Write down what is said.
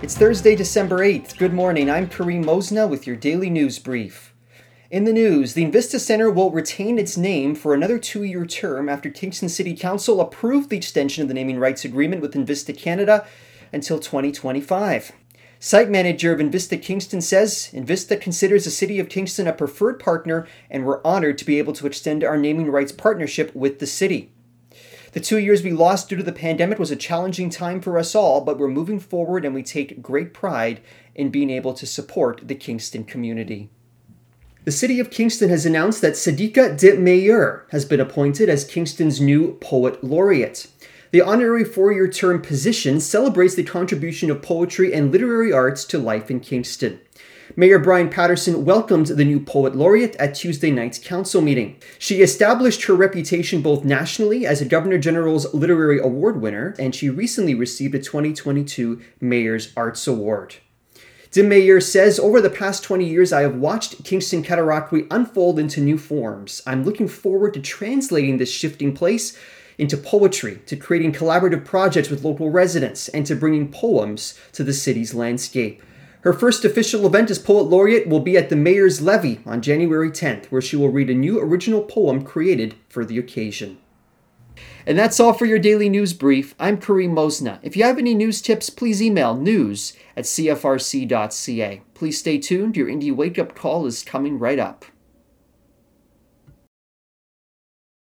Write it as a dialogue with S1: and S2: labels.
S1: It's Thursday, December 8th. Good morning. I'm Kareem Mosna with your daily news brief. In the news, the Invista Center will retain its name for another two year term after Kingston City Council approved the extension of the naming rights agreement with Invista Canada until 2025. Site manager of Invista Kingston says Invista considers the City of Kingston a preferred partner and we're honored to be able to extend our naming rights partnership with the city. The two years we lost due to the pandemic was a challenging time for us all, but we're moving forward and we take great pride in being able to support the Kingston community. The City of Kingston has announced that Sadiqa de has been appointed as Kingston's new Poet Laureate. The honorary four year term position celebrates the contribution of poetry and literary arts to life in Kingston. Mayor Bryan Paterson welcomed the new poet laureate at Tuesday night's council meeting. She established her reputation both nationally as a Governor General's Literary Award winner, and she recently received a 2022 Mayor's Arts Award. De Meijer says, Over the past 20 years, I have watched Kingston Cataraqui unfold into new forms. I'm looking forward to translating this shifting place into poetry, to creating collaborative projects with local residents, and to bringing poems to the city's landscape. Her first official event as Poet Laureate will be at the Mayor's Levee on January 10th, where she will read a new original poem created for the occasion. And that's all for your daily news brief. I'm Kareem Mosna. If you have any news tips, please email news at cfrc.ca. Please stay tuned. Your Indie Wake Up Call is coming right up.